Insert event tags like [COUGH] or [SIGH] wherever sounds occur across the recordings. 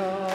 Hallelujah.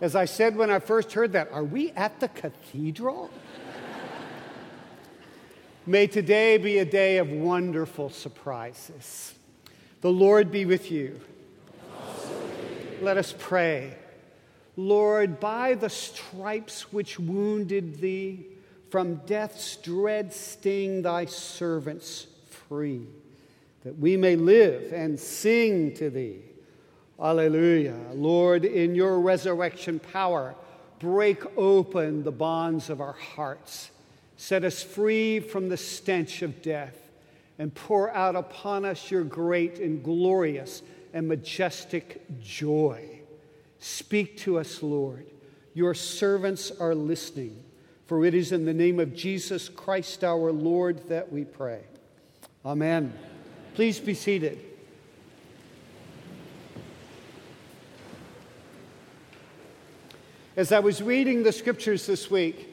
As I said when I first heard that, are we at the cathedral? May today be a day of wonderful surprises. The Lord be with you. Let us pray. Lord, by the stripes which wounded thee, from death's dread sting thy servants free, that we may live and sing to thee. Alleluia. Lord, in your resurrection power, break open the bonds of our hearts. Set us free from the stench of death and pour out upon us your great and glorious and majestic joy. Speak to us, Lord. Your servants are listening, for it is in the name of Jesus Christ our Lord that we pray. Amen. Please be seated. As I was reading the scriptures this week,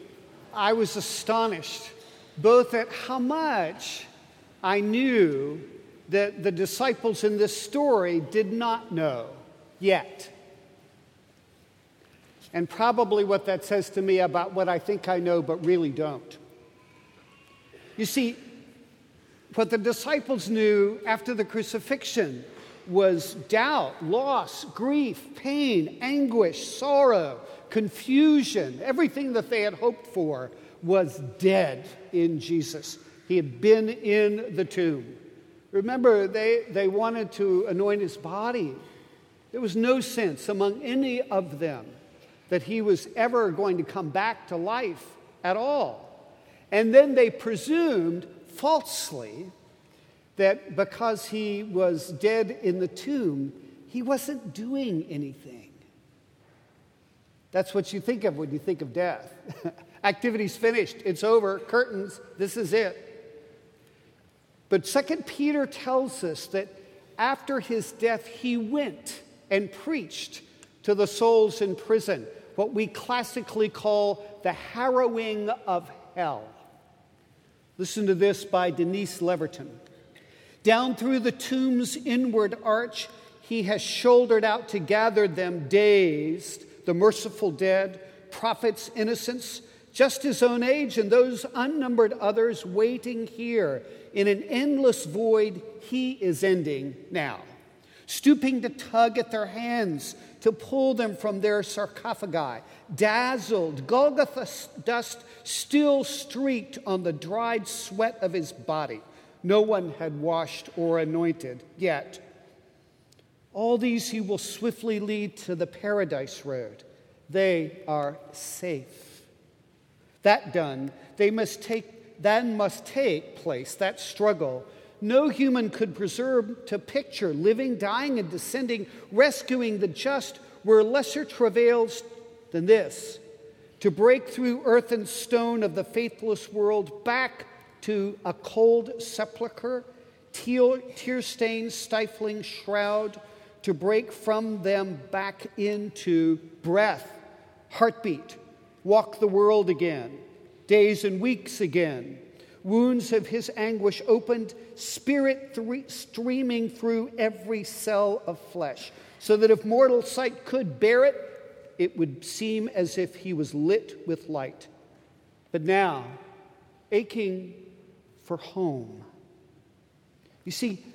I was astonished both at how much I knew that the disciples in this story did not know yet. And probably what that says to me about what I think I know but really don't. You see, what the disciples knew after the crucifixion was doubt, loss, grief, pain, anguish, sorrow, confusion, everything that they had hoped for was dead in Jesus. He had been in the tomb. Remember, they, they wanted to anoint his body. There was no sense among any of them that he was ever going to come back to life at all. And then they presumed falsely that because he was dead in the tomb, he wasn't doing anything. That's what you think of when you think of death. [LAUGHS] Activity's finished, it's over, curtains, this is it. But Second Peter tells us that after his death, he went and preached to the souls in prison, what we classically call the harrowing of hell. Listen to this by Denise Levertov. Down through the tomb's inward arch, he has shouldered out to gather them dazed the merciful dead, prophets, innocents, just his own age, and those unnumbered others waiting here in an endless void he is ending now, stooping to tug at their hands to pull them from their sarcophagi. Dazzled, Golgotha dust still streaked on the dried sweat of his body. No one had washed or anointed yet. All these he will swiftly lead to the paradise road. They are safe. That done, they must take, then must take place, that struggle. No human could preserve to picture living, dying, and descending, rescuing the just were lesser travails than this to break through earth and stone of the faithless world back to a cold sepulchre, tear stained, stifling shroud to break from them back into breath, heartbeat, walk the world again, days and weeks again. Wounds of his anguish opened, spirit streaming through every cell of flesh, so that if mortal sight could bear it, it would seem as if he was lit with light. But now, aching for home. You see,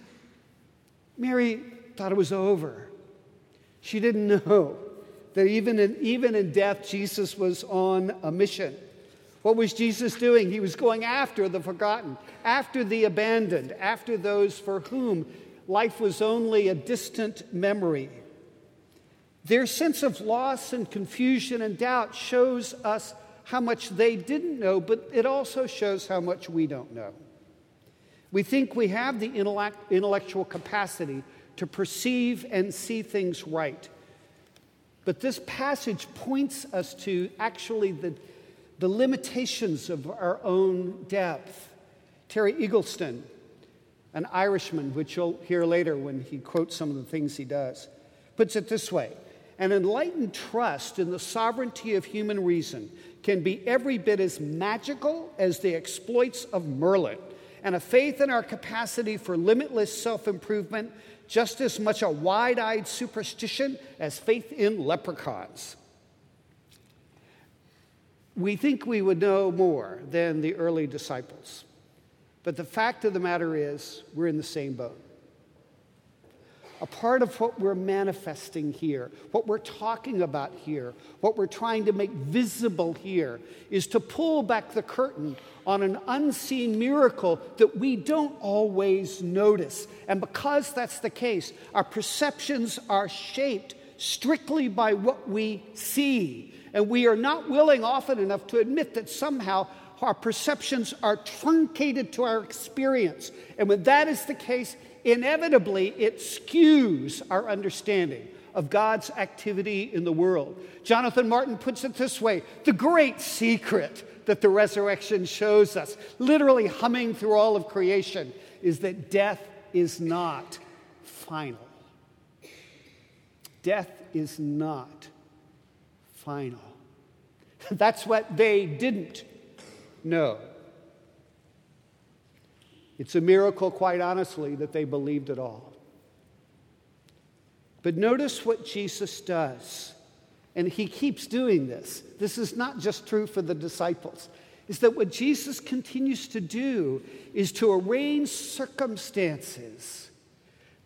Mary thought it was over. She didn't know that even in, even in death, Jesus was on a mission. What was Jesus doing? He was going after the forgotten, after the abandoned, after those for whom life was only a distant memory. Their sense of loss and confusion and doubt shows us how much they didn't know, but it also shows how much we don't know. We think we have the intellectual capacity to perceive and see things right. But this passage points us to actually the, the limitations of our own depth. Terry Eagleton, an Irishman, which you'll hear later when he quotes some of the things he does, puts it this way An enlightened trust in the sovereignty of human reason can be every bit as magical as the exploits of Merlin, and a faith in our capacity for limitless self improvement just as much a wide eyed superstition as faith in leprechauns. We think we would know more than the early disciples, but the fact of the matter is, we're in the same boat a part of what we're manifesting here, what we're talking about here, what we're trying to make visible here, is to pull back the curtain on an unseen miracle that we don't always notice. And because that's the case, our perceptions are shaped strictly by what we see. And we are not willing often enough to admit that somehow our perceptions are truncated to our experience. And when that is the case, inevitably it skews our understanding of God's activity in the world. Jonathan Martin puts it this way the great secret that the resurrection shows us, literally humming through all of creation, is that death is not final. Death is not final. [LAUGHS] That's what they didn't know. It's a miracle, quite honestly, that they believed it all. But notice what Jesus does. And he keeps doing this. This is not just true for the disciples. Is that what Jesus continues to do is to arrange circumstances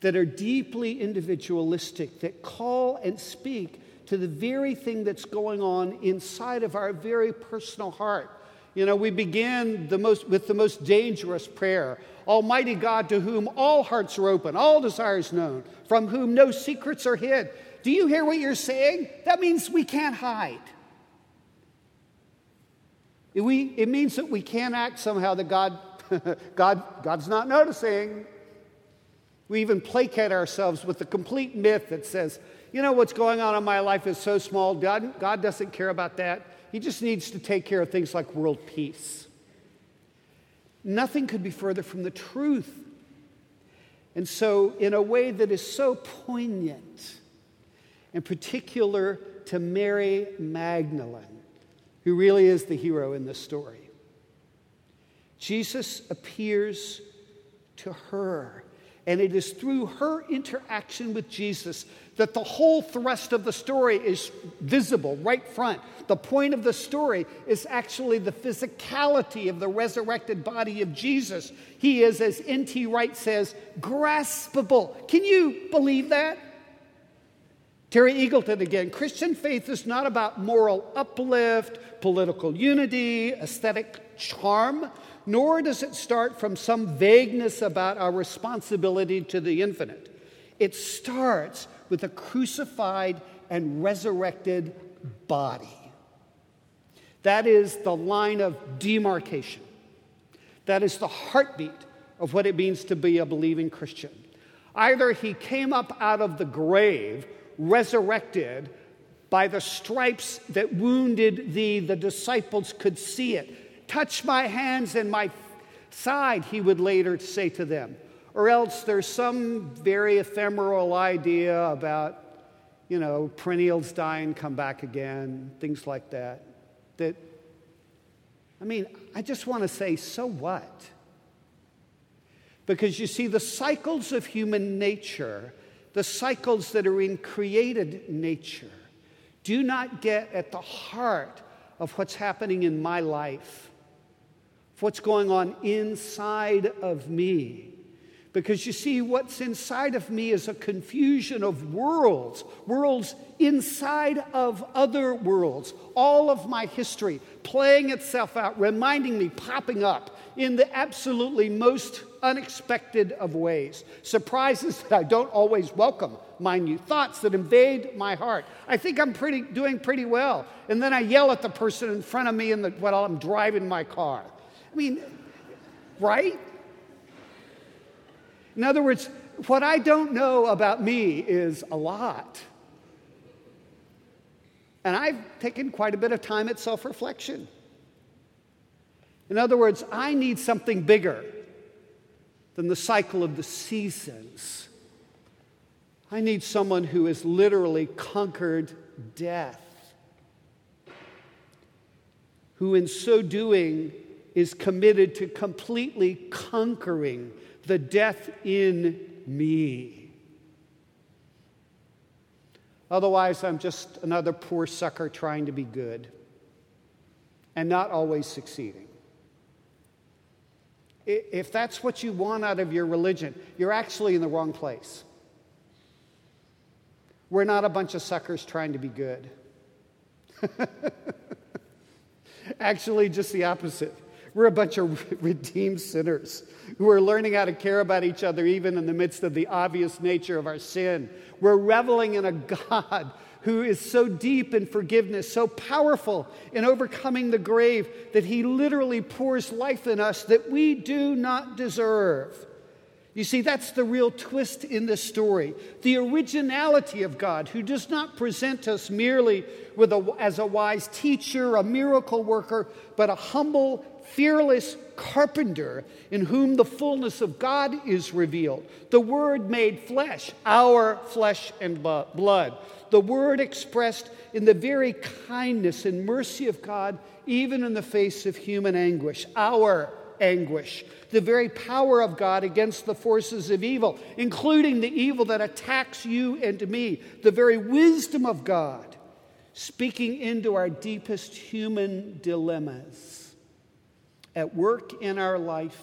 that are deeply individualistic, that call and speak to the very thing that's going on inside of our very personal heart. You know, we begin the most, with the most dangerous prayer Almighty God, to whom all hearts are open, all desires known, from whom no secrets are hid. Do you hear what you're saying? That means we can't hide. It, we, it means that we can't act somehow that God, [LAUGHS] God, God's not noticing. We even placate ourselves with the complete myth that says, you know, what's going on in my life is so small, God, God doesn't care about that. He just needs to take care of things like world peace. Nothing could be further from the truth. And so, in a way that is so poignant, in particular to Mary Magdalene, who really is the hero in this story, Jesus appears to her and it is through her interaction with Jesus that the whole thrust of the story is visible right front. The point of the story is actually the physicality of the resurrected body of Jesus. He is, as N.T. Wright says, graspable. Can you believe that? Terry Eagleton again Christian faith is not about moral uplift, political unity, aesthetic charm nor does it start from some vagueness about our responsibility to the infinite. It starts with a crucified and resurrected body. That is the line of demarcation. That is the heartbeat of what it means to be a believing Christian. Either he came up out of the grave, resurrected by the stripes that wounded thee, the disciples could see it Touch my hands and my side, he would later say to them. Or else there's some very ephemeral idea about, you know, perennials die and come back again, things like that. That, I mean, I just want to say, so what? Because you see, the cycles of human nature, the cycles that are in created nature, do not get at the heart of what's happening in my life what's going on inside of me. Because you see, what's inside of me is a confusion of worlds, worlds inside of other worlds. All of my history playing itself out, reminding me, popping up in the absolutely most unexpected of ways. Surprises that I don't always welcome, mind you, thoughts that invade my heart. I think I'm pretty, doing pretty well. And then I yell at the person in front of me in the, while I'm driving my car. I mean, right? In other words, what I don't know about me is a lot. And I've taken quite a bit of time at self reflection. In other words, I need something bigger than the cycle of the seasons. I need someone who has literally conquered death, who in so doing is committed to completely conquering the death in me. Otherwise, I'm just another poor sucker trying to be good and not always succeeding. If that's what you want out of your religion, you're actually in the wrong place. We're not a bunch of suckers trying to be good. [LAUGHS] actually, just the opposite. We're a bunch of redeemed sinners who are learning how to care about each other even in the midst of the obvious nature of our sin. We're reveling in a God who is so deep in forgiveness, so powerful in overcoming the grave, that he literally pours life in us that we do not deserve. You see, that's the real twist in this story. The originality of God, who does not present us merely with a, as a wise teacher, a miracle worker, but a humble, fearless carpenter in whom the fullness of God is revealed. The Word made flesh, our flesh and blood. The Word expressed in the very kindness and mercy of God, even in the face of human anguish, our anguish. The very power of God against the forces of evil, including the evil that attacks you and me. The very wisdom of God speaking into our deepest human dilemmas at work in our life,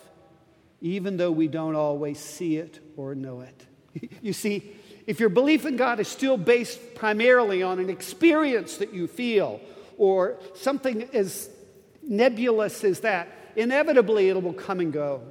even though we don't always see it or know it. [LAUGHS] You see, if your belief in God is still based primarily on an experience that you feel or something as nebulous as that, inevitably it will come and go.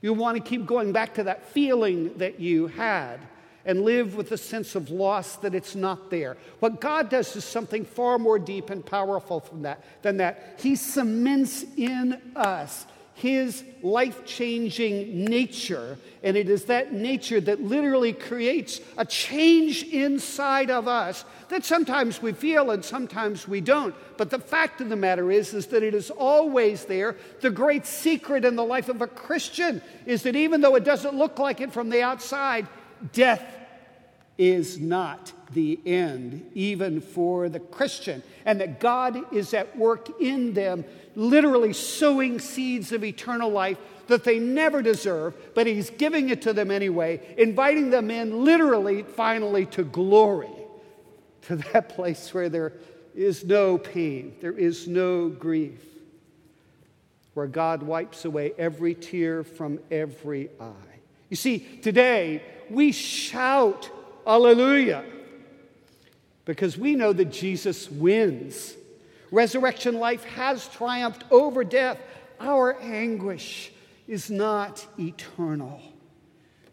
You want to keep going back to that feeling that you had and live with a sense of loss that it's not there. What God does is something far more deep and powerful that, than that. He cements in us his life changing nature. And it is that nature that literally creates a change inside of us that sometimes we feel and sometimes we don't. But the fact of the matter is, is that it is always there. The great secret in the life of a Christian is that even though it doesn't look like it from the outside, death is not the end, even for the Christian, and that God is at work in them, literally sowing seeds of eternal life that they never deserve, but He's giving it to them anyway, inviting them in, literally, finally, to glory, to that place where there is no pain, there is no grief, where God wipes away every tear from every eye. You see, today we shout, Alleluia, because we know that Jesus wins. Resurrection life has triumphed over death. Our anguish is not eternal.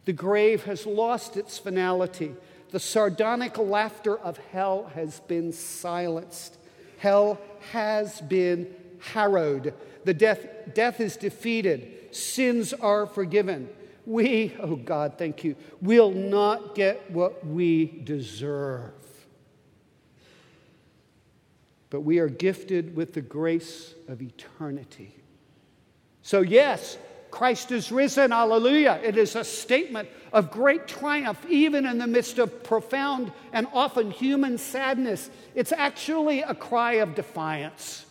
The grave has lost its finality. The sardonic laughter of hell has been silenced. Hell has been harrowed. The death, death is defeated. Sins are forgiven we, oh God, thank you, will not get what we deserve. But we are gifted with the grace of eternity. So, yes, Christ is risen, hallelujah. It is a statement of great triumph, even in the midst of profound and often human sadness. It's actually a cry of defiance.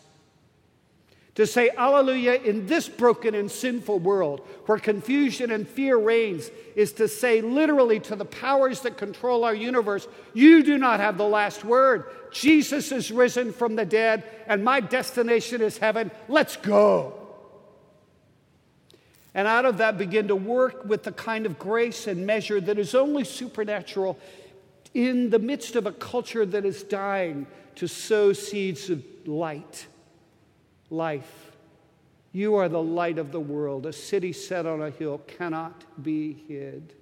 To say Alleluia in this broken and sinful world where confusion and fear reigns is to say literally to the powers that control our universe, You do not have the last word. Jesus is risen from the dead, and my destination is heaven. Let's go. and out of that begin to work with the kind of grace and measure that is only supernatural in the midst of a culture that is dying to sow seeds of light, life. You are the light of the world. A city set on a hill cannot be hid.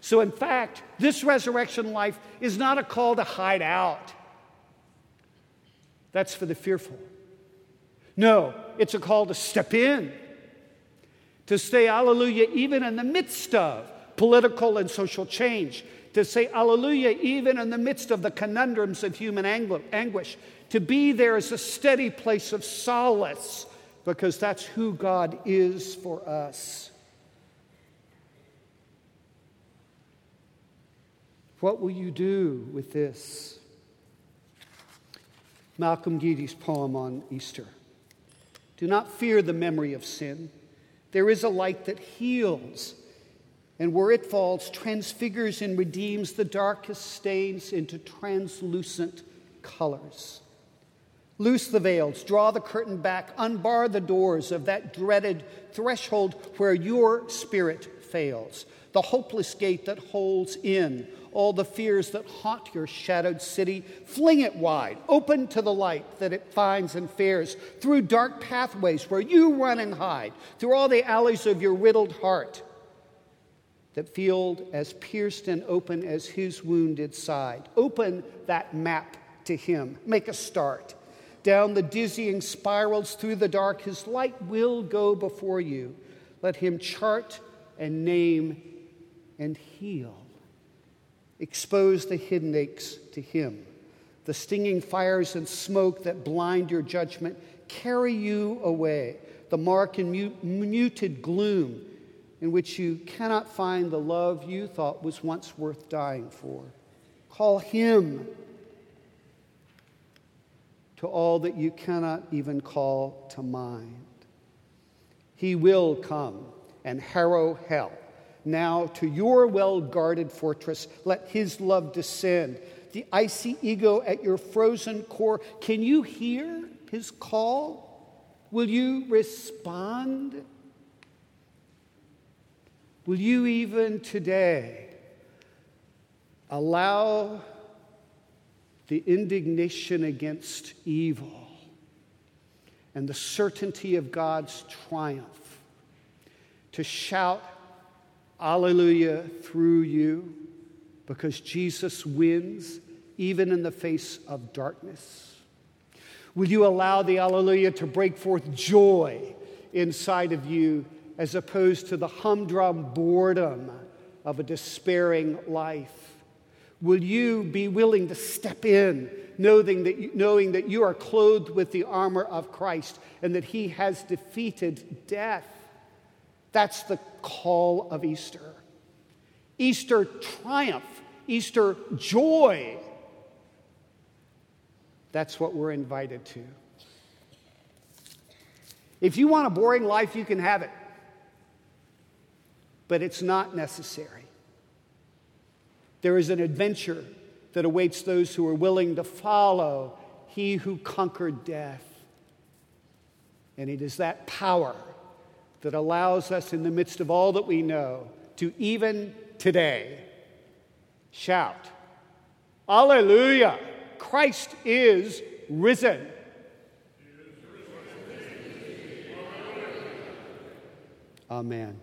So, in fact, this resurrection life is not a call to hide out. That's for the fearful. No, it's a call to step in, to say hallelujah even in the midst of political and social change, to say hallelujah even in the midst of the conundrums of human anguish, to be there is a steady place of solace, because that's who God is for us. What will you do with this? Malcolm Guite's poem on Easter. Do not fear the memory of sin. There is a light that heals, and where it falls, transfigures and redeems the darkest stains into translucent colors. Loose the veils, draw the curtain back, unbar the doors of that dreaded threshold where your spirit fails, the hopeless gate that holds in all the fears that haunt your shadowed city. Fling it wide, open to the light that it finds and fares, through dark pathways where you run and hide, through all the alleys of your riddled heart that feel as pierced and open as his wounded side. Open that map to him. Make a start. Down the dizzying spirals through the dark, his light will go before you. Let him chart and name and heal. Expose the hidden aches to Him. The stinging fires and smoke that blind your judgment carry you away. The mark and muted gloom in which you cannot find the love you thought was once worth dying for. Call Him to all that you cannot even call to mind. He will come and harrow hell now to your well guarded fortress, let his love descend. The icy ego at your frozen core, can you hear his call? Will you respond? Will you even today allow the indignation against evil and the certainty of God's triumph to shout Alleluia through you because Jesus wins even in the face of darkness? Will you allow the Alleluia to break forth joy inside of you as opposed to the humdrum boredom of a despairing life? Will you be willing to step in, knowing that, you, knowing that you are clothed with the armor of Christ and that He has defeated death? That's the call of Easter. Easter triumph, Easter joy. That's what we're invited to. If you want a boring life, you can have it, but it's not necessary. There is an adventure that awaits those who are willing to follow He who conquered death. And it is that power that allows us, in the midst of all that we know, to even today shout, Alleluia! Christ is risen. Amen.